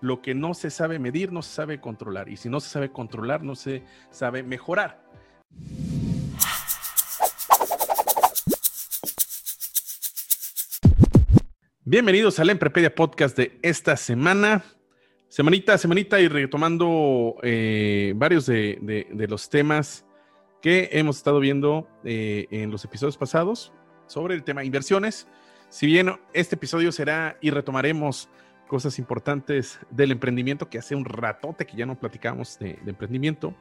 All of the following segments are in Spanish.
Lo que no se sabe medir, no se sabe controlar. Y si no se sabe controlar, no se sabe mejorar. Bienvenidos al Emprepedia Podcast de esta semana. Semanita, semanita y retomando eh, varios de, de- de los temas que hemos estado viendo eh, en los episodios pasados sobre el tema inversiones. Si bien este episodio será y retomaremos cosas importantes del emprendimiento, que hace un ratote que ya no platicamos de, emprendimiento.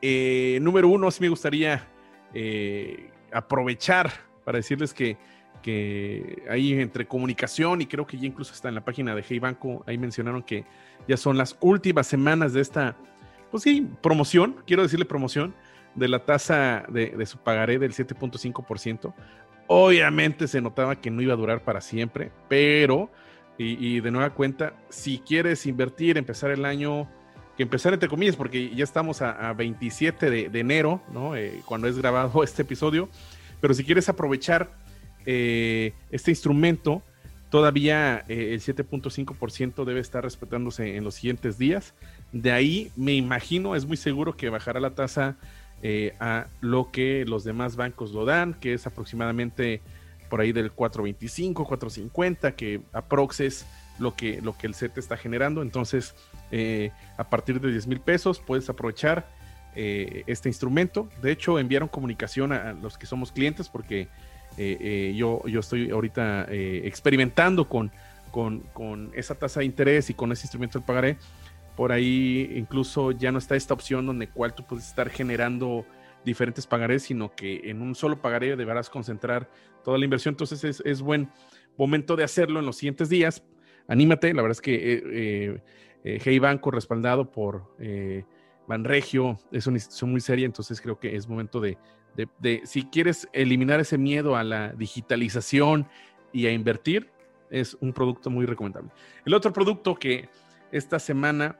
Eh, número uno, sí me gustaría eh, aprovechar para decirles que, que ahí entre comunicación y creo que ya incluso está en la página de Hey Banco, ahí mencionaron que ya son las últimas semanas de esta, pues sí, promoción, quiero decirle promoción, de la tasa de, de su pagaré del 7.5%. Obviamente se notaba que no iba a durar para siempre, pero, y, y de nueva cuenta, si quieres invertir, empezar el año, que empezar entre comillas, porque ya estamos a, a 27 de, enero, ¿no? Eh, cuando es grabado este episodio, pero si quieres aprovechar eh, este instrumento, todavía eh, el 7.5% debe estar respetándose en los siguientes días. De ahí me imagino, es muy seguro que bajará la tasa eh, a lo que los demás bancos lo dan, que es aproximadamente por ahí del 4.25, 4.50, que aprox es lo que, lo que el CET está generando. Entonces, eh, a partir de 10 mil pesos puedes aprovechar eh, este instrumento. De hecho, enviaron comunicación a, los que somos clientes porque eh, yo, yo estoy ahorita experimentando con, con, con esa tasa de interés y con ese instrumento del pagaré. Por ahí incluso ya no está esta opción donde cual tú puedes estar generando diferentes pagarés, sino que en un solo pagaré deberás concentrar toda la inversión. Entonces es, buen momento de hacerlo en los siguientes días. Anímate, la verdad es que eh, eh, eh, Hey Banco, respaldado por eh, Banregio, es una institución muy seria, entonces creo que es momento de, de- de- si quieres eliminar ese miedo a la digitalización y a invertir, es un producto muy recomendable. El otro producto que esta semana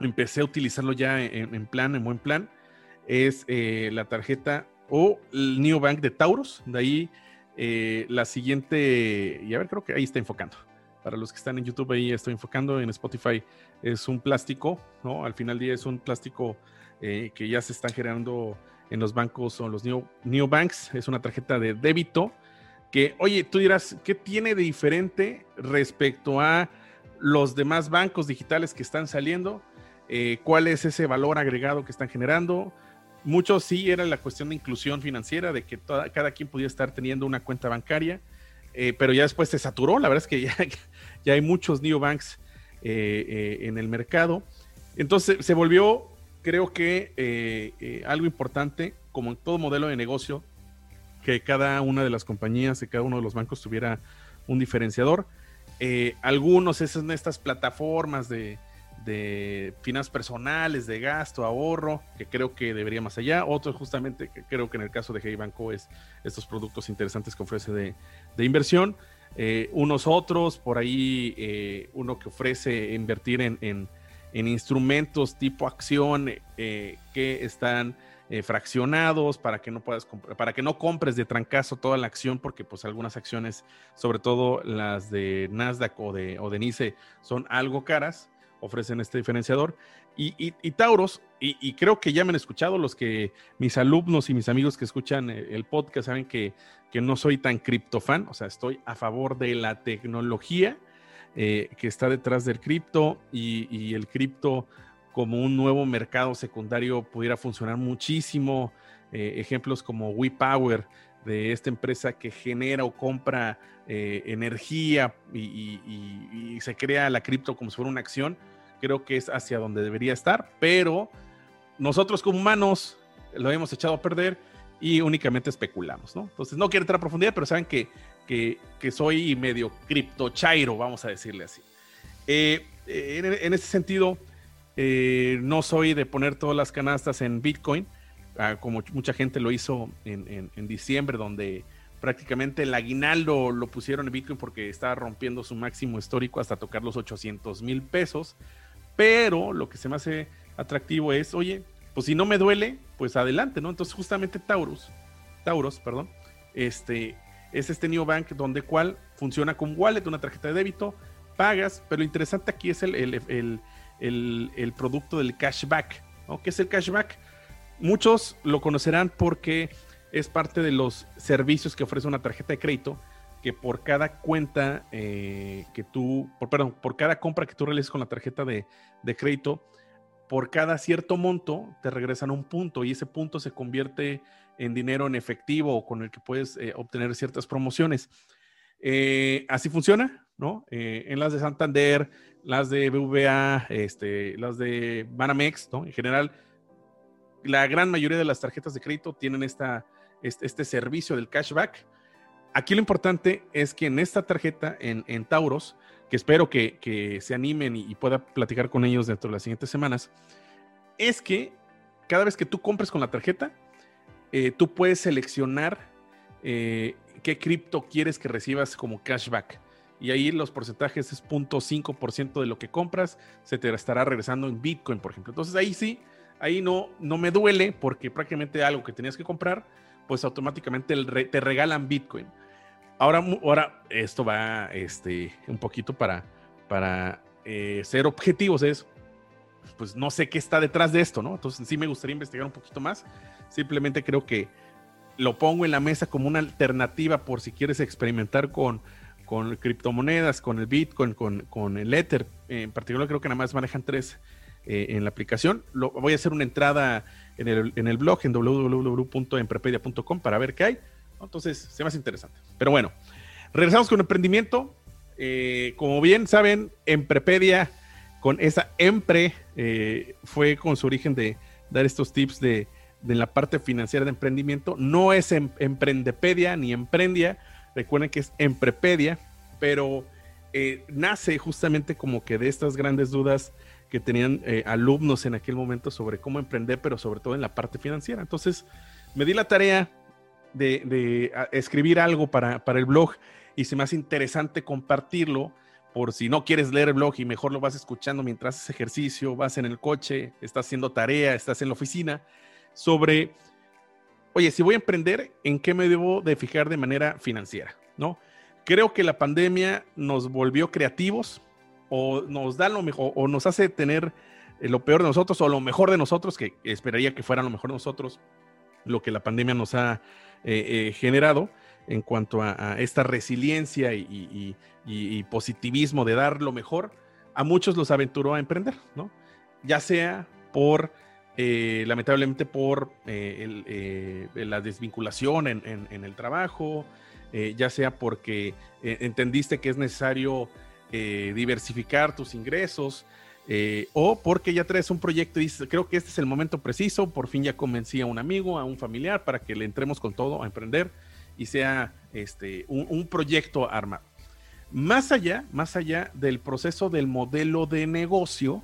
empecé a utilizarlo ya en plan, en buen plan, es eh, la tarjeta o el Neobank de Tauros. De ahí eh, la siguiente, y a ver, creo que ahí está enfocando. Para los que están en YouTube, ahí estoy enfocando. En Spotify es un plástico, ¿no? Al final del día es un plástico eh, que ya se están generando en los bancos o los neo, neobanks. Es una tarjeta de débito que, oye, tú dirás, ¿qué tiene de diferente respecto a los demás bancos digitales que están saliendo? ¿Cuál es ese valor agregado que están generando? Muchos sí era la cuestión de inclusión financiera, de que cada quien pudiera estar teniendo una cuenta bancaria, eh, pero ya después se saturó. La verdad es que ya, hay muchos neobanks eh, eh, en el mercado. Entonces se volvió, creo que, eh, eh, algo importante, como en todo modelo de negocio, que cada una de las compañías, que cada uno de los bancos tuviera un diferenciador. Algunos es en estas plataformas de, de finanzas personales, de gasto, ahorro, que creo que debería más allá. Otros justamente, que creo que en el caso de Hey Banco es estos productos interesantes que ofrece de, de inversión. Eh, unos otros, por ahí eh, uno que ofrece invertir en, en- en instrumentos tipo acción eh, que están fraccionados para que no puedas para que no compres de trancazo toda la acción, porque pues algunas acciones, sobre todo las de Nasdaq o de, o de NICE, son algo caras, ofrecen este diferenciador. Y, y- Tauros, y, creo que ya me han escuchado los que mis alumnos y mis amigos que escuchan el, el podcast saben que, que no soy tan criptofan, o sea, estoy a favor de la tecnología eh, que está detrás del cripto y, y el cripto como un nuevo mercado secundario pudiera funcionar muchísimo eh, ejemplos como WePower, de esta empresa que genera o compra eh, energía y, se crea la cripto como si fuera una acción, creo que es hacia donde debería estar, pero nosotros como humanos lo hemos echado a perder y únicamente especulamos, ¿no? Entonces no quiero entrar a profundidad, pero saben que, que, soy medio cripto chairo, vamos a decirle así. Eh, en, ese sentido, eh, no soy de poner todas las canastas en Bitcoin, ah, como mucha gente lo hizo en, diciembre, donde prácticamente el aguinaldo lo pusieron en Bitcoin porque estaba rompiendo su máximo histórico hasta tocar los 800 mil pesos. Pero lo que se me hace atractivo es, oye, pues si no me duele, pues adelante, ¿no? Entonces justamente Taurus, Tauros, perdón, este, es este New Bank donde cual funciona con wallet, una tarjeta de débito, pagas, pero lo interesante aquí es el, el, producto del cashback. ¿no? ¿Qué es el cashback? Muchos lo conocerán porque es parte de los servicios que ofrece una tarjeta de crédito que por cada cuenta eh, que tú, por, perdón, por cada compra que tú realices con la tarjeta de, crédito, por cada cierto monto te regresan un punto y ese punto se convierte en dinero en efectivo con el que puedes eh, obtener ciertas promociones. Eh, así funciona, ¿no? en las de Santander, las de BVA, este, las de Banamex, ¿no? En general, la gran mayoría de las tarjetas de crédito tienen esta, este, servicio del cashback. Aquí lo importante es que en esta tarjeta, en, Tauros, que espero que, se animen y, pueda platicar con ellos dentro de las siguientes semanas, es que cada vez que tú compres con la tarjeta, eh, tú puedes seleccionar eh, qué cripto quieres que recibas como cashback y ahí los porcentajes es 0.5% de lo que compras, se te estará regresando en Bitcoin, por ejemplo. Entonces ahí sí, ahí no, no me duele porque prácticamente algo que tenías que comprar, pues automáticamente te regalan Bitcoin. Ahora, ahora esto va este, un poquito para, para eh, ser objetivos, es, pues no sé qué está detrás de esto, ¿no? Entonces sí me gustaría investigar un poquito más. Simplemente creo que lo pongo en la mesa como una alternativa por si quieres experimentar con con criptomonedas, con el Bitcoin, con, con el Ether. En particular creo que nada más manejan tres eh, en la aplicación. Lo, voy a hacer una entrada en el, en el blog en www.emprepedia.com para ver qué hay. Entonces, se me hace interesante. Pero bueno, regresamos con emprendimiento. Eh, como bien saben, Emprepedia, con esa Empre, eh, fue con su origen de dar estos tips de, de la parte financiera de emprendimiento. No es em, Emprendepedia ni Emprendia, Recuerden que es Emprepedia, pero nace justamente como que de estas grandes dudas que tenían eh, alumnos en aquel momento sobre cómo emprender, pero sobre todo en la parte financiera. Entonces, me di la tarea de, escribir algo para, el blog y se me hace interesante compartirlo por si no quieres leer el blog y mejor lo vas escuchando mientras haces ejercicio, vas en el coche, estás haciendo tarea, estás en la oficina, sobre oye, si voy a emprender, ¿en qué me debo de fijar de manera financiera? ¿No? Creo que la pandemia nos volvió creativos o nos da lo mejor o nos hace tener eh, lo peor de nosotros o lo mejor de nosotros, que esperaría que fuera lo mejor de nosotros, lo que la pandemia nos ha eh, eh, generado en cuanto a, esta resiliencia y, positivismo de dar lo mejor, a muchos los aventuró a emprender, ¿no? Ya sea por lamentablemente por la desvinculación en, el trabajo, ya sea porque entendiste que es necesario diversificar tus ingresos, o porque ya traes un proyecto y dices, creo que este es el momento preciso, por fin ya convencí a un amigo, a un familiar, para que le entremos con todo a emprender y sea este, un, proyecto armado. Más allá, más allá del proceso del modelo de negocio,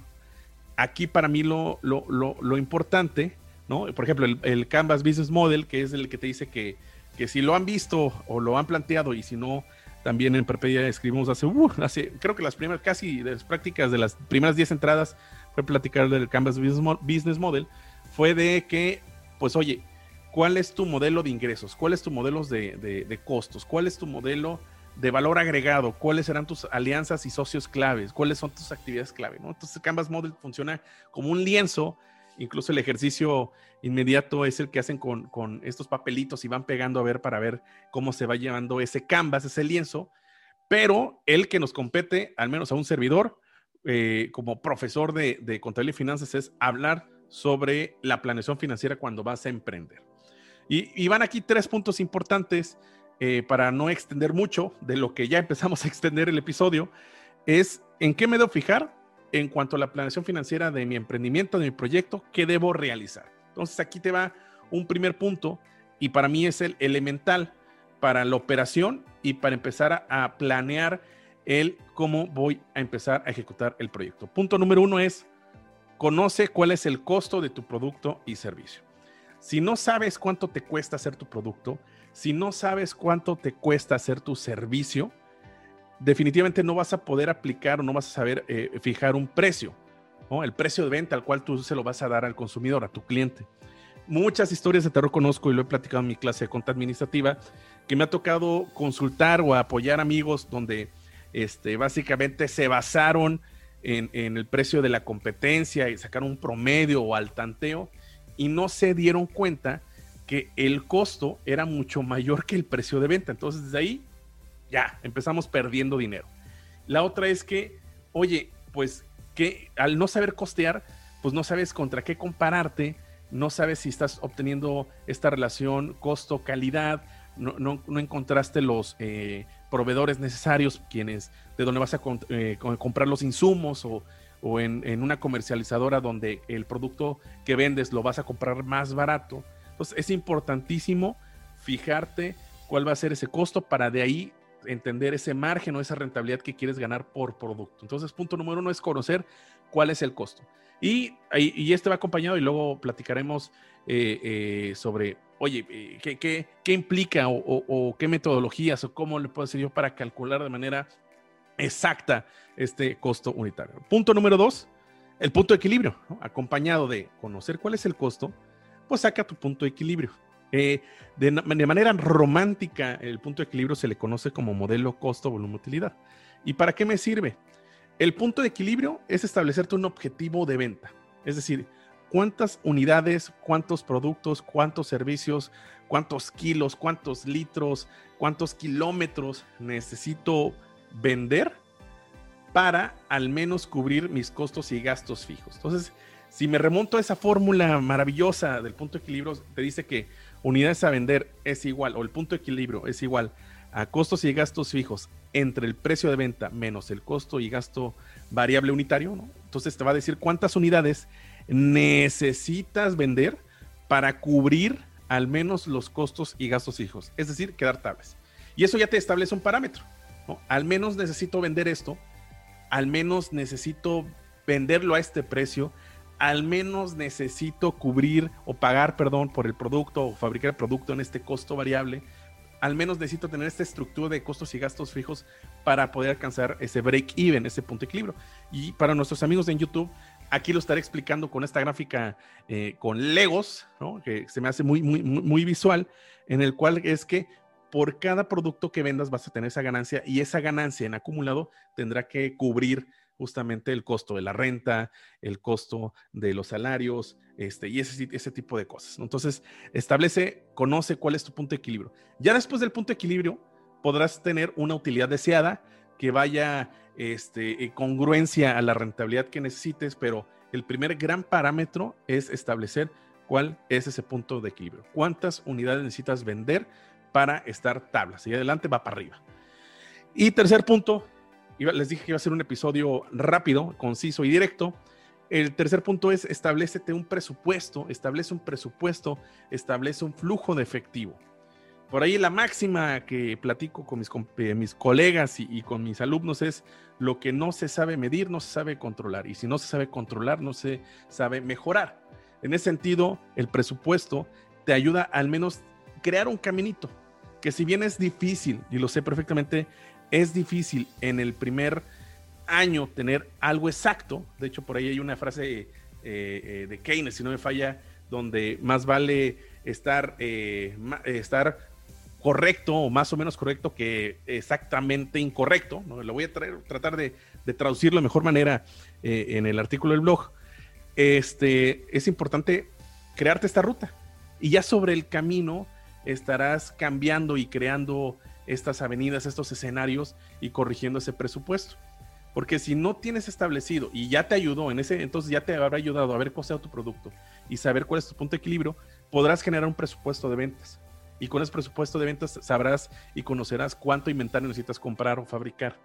aquí para mí lo, lo, importante, ¿no? Por ejemplo, el, Canvas Business Model, que es el que te dice que, que si lo han visto o lo han planteado y si no, también en Perpedia escribimos hace, uh, hace, creo que las primeras, casi de las prácticas de las primeras 10 entradas fue platicar del Canvas Business Model, fue de que, pues oye, ¿cuál es tu modelo de ingresos? ¿Cuál es tu modelo de, de costos? ¿Cuál es tu modelo de valor agregado, cuáles serán tus alianzas y socios claves, cuáles son tus actividades clave, ¿no? Entonces Canvas Model funciona como un lienzo, incluso el ejercicio inmediato es el que hacen con, estos papelitos y van pegando a ver para ver cómo se va llevando ese canvas, ese lienzo, pero el que nos compete, al menos a un servidor, eh, como profesor de, de contabilidad y finanzas, es hablar sobre la planeación financiera cuando vas a emprender. Y, van aquí tres puntos importantes eh, para no extender mucho de lo que ya empezamos a extender el episodio. Es en qué me debo fijar en cuanto a la planeación financiera de mi emprendimiento, de mi proyecto, qué debo realizar. Entonces aquí te va un primer punto y para mí es el elemental para la operación y para empezar a, planear el cómo voy a empezar a ejecutar el proyecto. Punto número uno es conoce cuál es el costo de tu producto y servicio. Si no sabes cuánto te cuesta hacer tu producto, si no sabes cuánto te cuesta hacer tu servicio, definitivamente no vas a poder aplicar o no vas a saber eh, fijar un precio, el precio de venta al cual tú se lo vas a dar al consumidor, a tu cliente. Muchas historias de terror conozco y lo he platicado en mi clase de conta administrativa, que me ha tocado consultar o apoyar amigos donde este, básicamente se basaron en, en el precio de la competencia y sacaron un promedio o al tanteo y no se dieron cuenta que el costo era mucho mayor que el precio de venta. Entonces, desde ahí ya empezamos perdiendo dinero. La otra es que, oye, pues que al no saber costear, pues no sabes contra qué compararte, no sabes si estás obteniendo esta relación costo-calidad, no, encontraste los eh, proveedores necesarios, quienes, de donde vas a eh, comprar los insumos o, o en, una comercializadora donde el producto que vendes lo vas a comprar más barato. Entonces es importantísimo fijarte cuál va a ser ese costo para de ahí entender ese margen o esa rentabilidad que quieres ganar por producto. Entonces, punto número uno es conocer cuál es el costo. Y, y este va acompañado y luego platicaremos eh, eh, sobre, oye, eh, ¿qué, qué, implica o, o, qué metodologías o cómo le puedo hacer yo para calcular de manera exacta este costo unitario. Punto número dos, el punto de equilibrio, acompañado de conocer cuál es el costo, pues saca tu punto de equilibrio. Eh, de, manera romántica, el punto de equilibrio se le conoce como modelo costo-volumen-utilidad. ¿Y para qué me sirve? El punto de equilibrio es establecerte un objetivo de venta. Es decir, cuántas unidades, cuántos productos, cuántos servicios, cuántos kilos, cuántos litros, cuántos kilómetros necesito vender para al menos cubrir mis costos y gastos fijos. Entonces, si me remonto a esa fórmula maravillosa del punto de equilibrio, te dice que unidades a vender es igual, o el punto de equilibrio es igual a costos y gastos fijos entre el precio de venta menos el costo y gasto variable unitario. Entonces te va a decir cuántas unidades necesitas vender para cubrir al menos los costos y gastos fijos, es decir, quedar tablas. Y eso ya te establece un parámetro. Al menos necesito vender esto, al menos necesito venderlo a este precio, al menos necesito cubrir o pagar, perdón, por el producto o fabricar el producto en este costo variable, al menos necesito tener esta estructura de costos y gastos fijos para poder alcanzar ese break even, ese punto de equilibrio. Y para nuestros amigos en YouTube, aquí lo estaré explicando con esta gráfica eh, con Legos, que se me hace muy, muy, muy visual, en el cual es que por cada producto que vendas vas a tener esa ganancia y esa ganancia en acumulado tendrá que cubrir justamente el costo de la renta, el costo de los salarios, este, y ese, ese tipo de cosas. Entonces, establece, conoce cuál es tu punto de equilibrio. Ya después del punto de equilibrio, podrás tener una utilidad deseada que vaya este, en congruencia a la rentabilidad que necesites, pero el primer gran parámetro es establecer cuál es ese punto de equilibrio. ¿Cuántas unidades necesitas vender para estar tablas. Y adelante va para arriba. Y tercer punto, les dije que iba a ser un episodio rápido, conciso y directo. El tercer punto es establecete un presupuesto, establece un presupuesto, establece un flujo de efectivo. Por ahí la máxima que platico con mis, eh, mis colegas y, y, con mis alumnos es lo que no se sabe medir, no se sabe controlar. Y si no se sabe controlar, no se sabe mejorar. En ese sentido, el presupuesto te ayuda al menos crear un caminito, que si bien es difícil, y lo sé perfectamente, es difícil en el primer año tener algo exacto. De hecho, por ahí hay una frase eh, eh, de Keynes, si no me falla, donde más vale estar, eh, estar correcto o más o menos correcto que exactamente incorrecto. Lo voy a tratar de, de, traducirlo de mejor manera en el artículo del blog. Este, es importante crearte esta ruta y ya sobre el camino estarás cambiando y creando estas avenidas, estos escenarios y corrigiendo ese presupuesto. Porque si no tienes establecido y ya te ayudó en ese, entonces ya te habrá ayudado a ver costeado tu producto y saber cuál es tu punto de equilibrio, podrás generar un presupuesto de ventas. Y con ese presupuesto de ventas sabrás y conocerás cuánto inventario necesitas comprar o fabricar.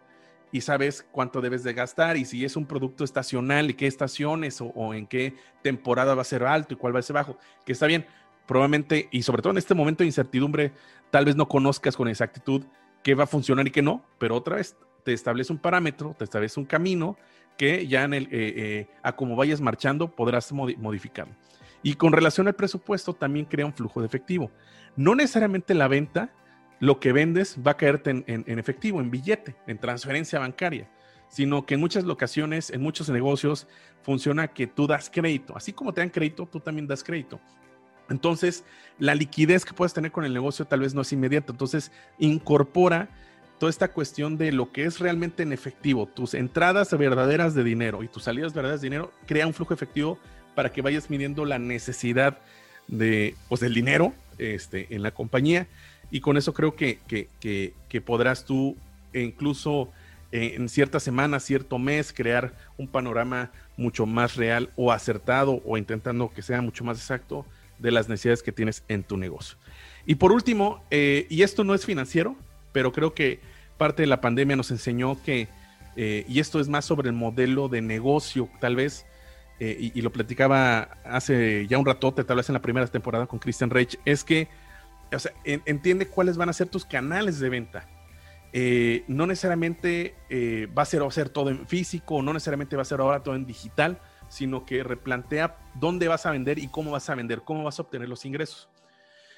Y sabes cuánto debes de gastar y si es un producto estacional y qué estaciones o en qué temporada va a ser alto y cuál va a ser bajo. Que está bien, probablemente, y sobre todo en este momento de incertidumbre, tal vez no conozcas con exactitud qué va a funcionar y qué no, pero otra vez te establece un parámetro, te establece un camino que ya en el, eh, eh, a como vayas marchando podrás modificarlo. Y con relación al presupuesto, también crea un flujo de efectivo. No necesariamente la venta, lo que vendes va a caerte en, en efectivo, en billete, en transferencia bancaria, sino que en muchas locaciones, en muchos negocios, funciona que tú das crédito. Así como te dan crédito, tú también das crédito. Entonces, la liquidez que puedes tener con el negocio tal vez no es inmediata. Entonces, incorpora toda esta cuestión de lo que es realmente en efectivo, tus entradas verdaderas de dinero y tus salidas verdaderas de dinero, crea un flujo efectivo para que vayas midiendo la necesidad de, pues, del dinero este, en la compañía. Y con eso creo que, que, podrás tú incluso eh, en cierta semana, cierto mes, crear un panorama mucho más real o acertado o intentando que sea mucho más exacto de las necesidades que tienes en tu negocio. Y por último, eh, y esto no es financiero, pero creo que parte de la pandemia nos enseñó que, eh, y esto es más sobre el modelo de negocio, tal vez, eh, y, lo platicaba hace ya un ratote, tal vez en la primera temporada con Christian Reich, es que, o sea, entiende cuáles van a ser tus canales de venta. no necesariamente va a ser, va ser todo en físico, no necesariamente va a ser ahora todo en digital, sino que replantea dónde vas a vender y cómo vas a vender, cómo vas a obtener los ingresos.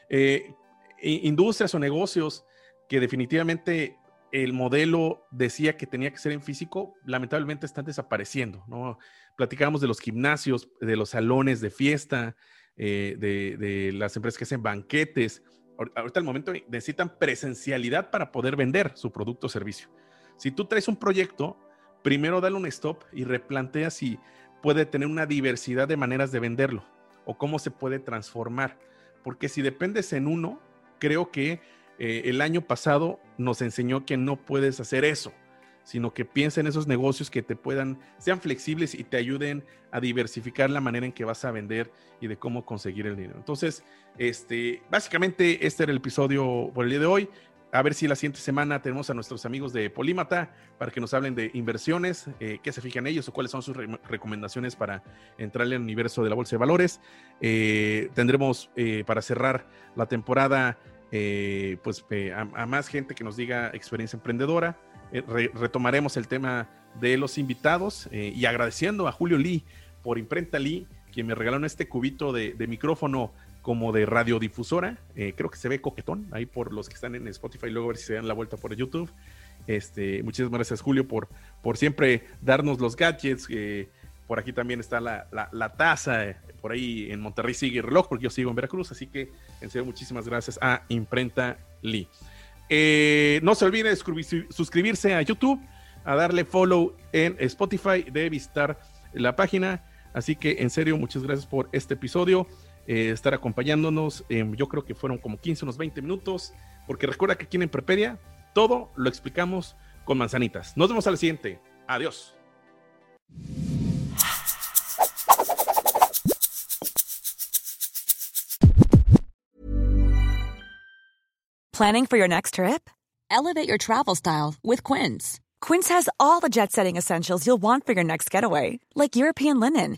Eh, industrias o negocios que definitivamente el modelo decía que tenía que ser en físico, lamentablemente están desapareciendo, ¿no? Platicábamos de los gimnasios, de los salones de fiesta, eh, de, las empresas que hacen banquetes. Ahorita al momento necesitan presencialidad para poder vender su producto o servicio. Si tú traes un proyecto, primero dale un stop y replantea si puede tener una diversidad de maneras de venderlo o cómo se puede transformar. Porque si dependes en uno, creo que eh, el año pasado nos enseñó que no puedes hacer eso, sino que piensa en esos negocios que te puedan, sean flexibles y te ayuden a diversificar la manera en que vas a vender y de cómo conseguir el dinero. Entonces, este, básicamente este era el episodio por el día de hoy. A ver si la siguiente semana tenemos a nuestros amigos de Polímata para que nos hablen de inversiones, eh, qué se fijan ellos o cuáles son sus recomendaciones para entrar al universo de la bolsa de valores. Eh, tendremos eh, para cerrar la temporada, pues a, más gente que nos diga experiencia emprendedora. retomaremos el tema de los invitados y agradeciendo a Julio Lee por Imprenta Lee, quien me regaló este cubito de micrófono como de radiodifusora. Eh, creo que se ve coquetón ahí por los que están en Spotify. Luego a ver si se dan la vuelta por YouTube. Este, muchísimas gracias, Julio, por, por siempre darnos los gadgets. Eh, por aquí también está la, la, taza. Eh, por ahí en Monterrey sigue el reloj, porque yo sigo en Veracruz. Así que, en serio, muchísimas gracias a Imprenta Lee. no se olvide de suscribirse a YouTube, a darle follow en Spotify, de visitar la página. Así que, en serio, muchas gracias por este episodio. Eh, estar acompañándonos. yo creo que fueron como 15, unos 20 minutos, porque recuerda que aquí en Emprepedia todo lo explicamos con manzanitas. Nos vemos al siguiente. Adiós. Planning for your next trip? Elevate your travel style with Quince. Quince has all the jet setting essentials you'll want for your next getaway, like European linen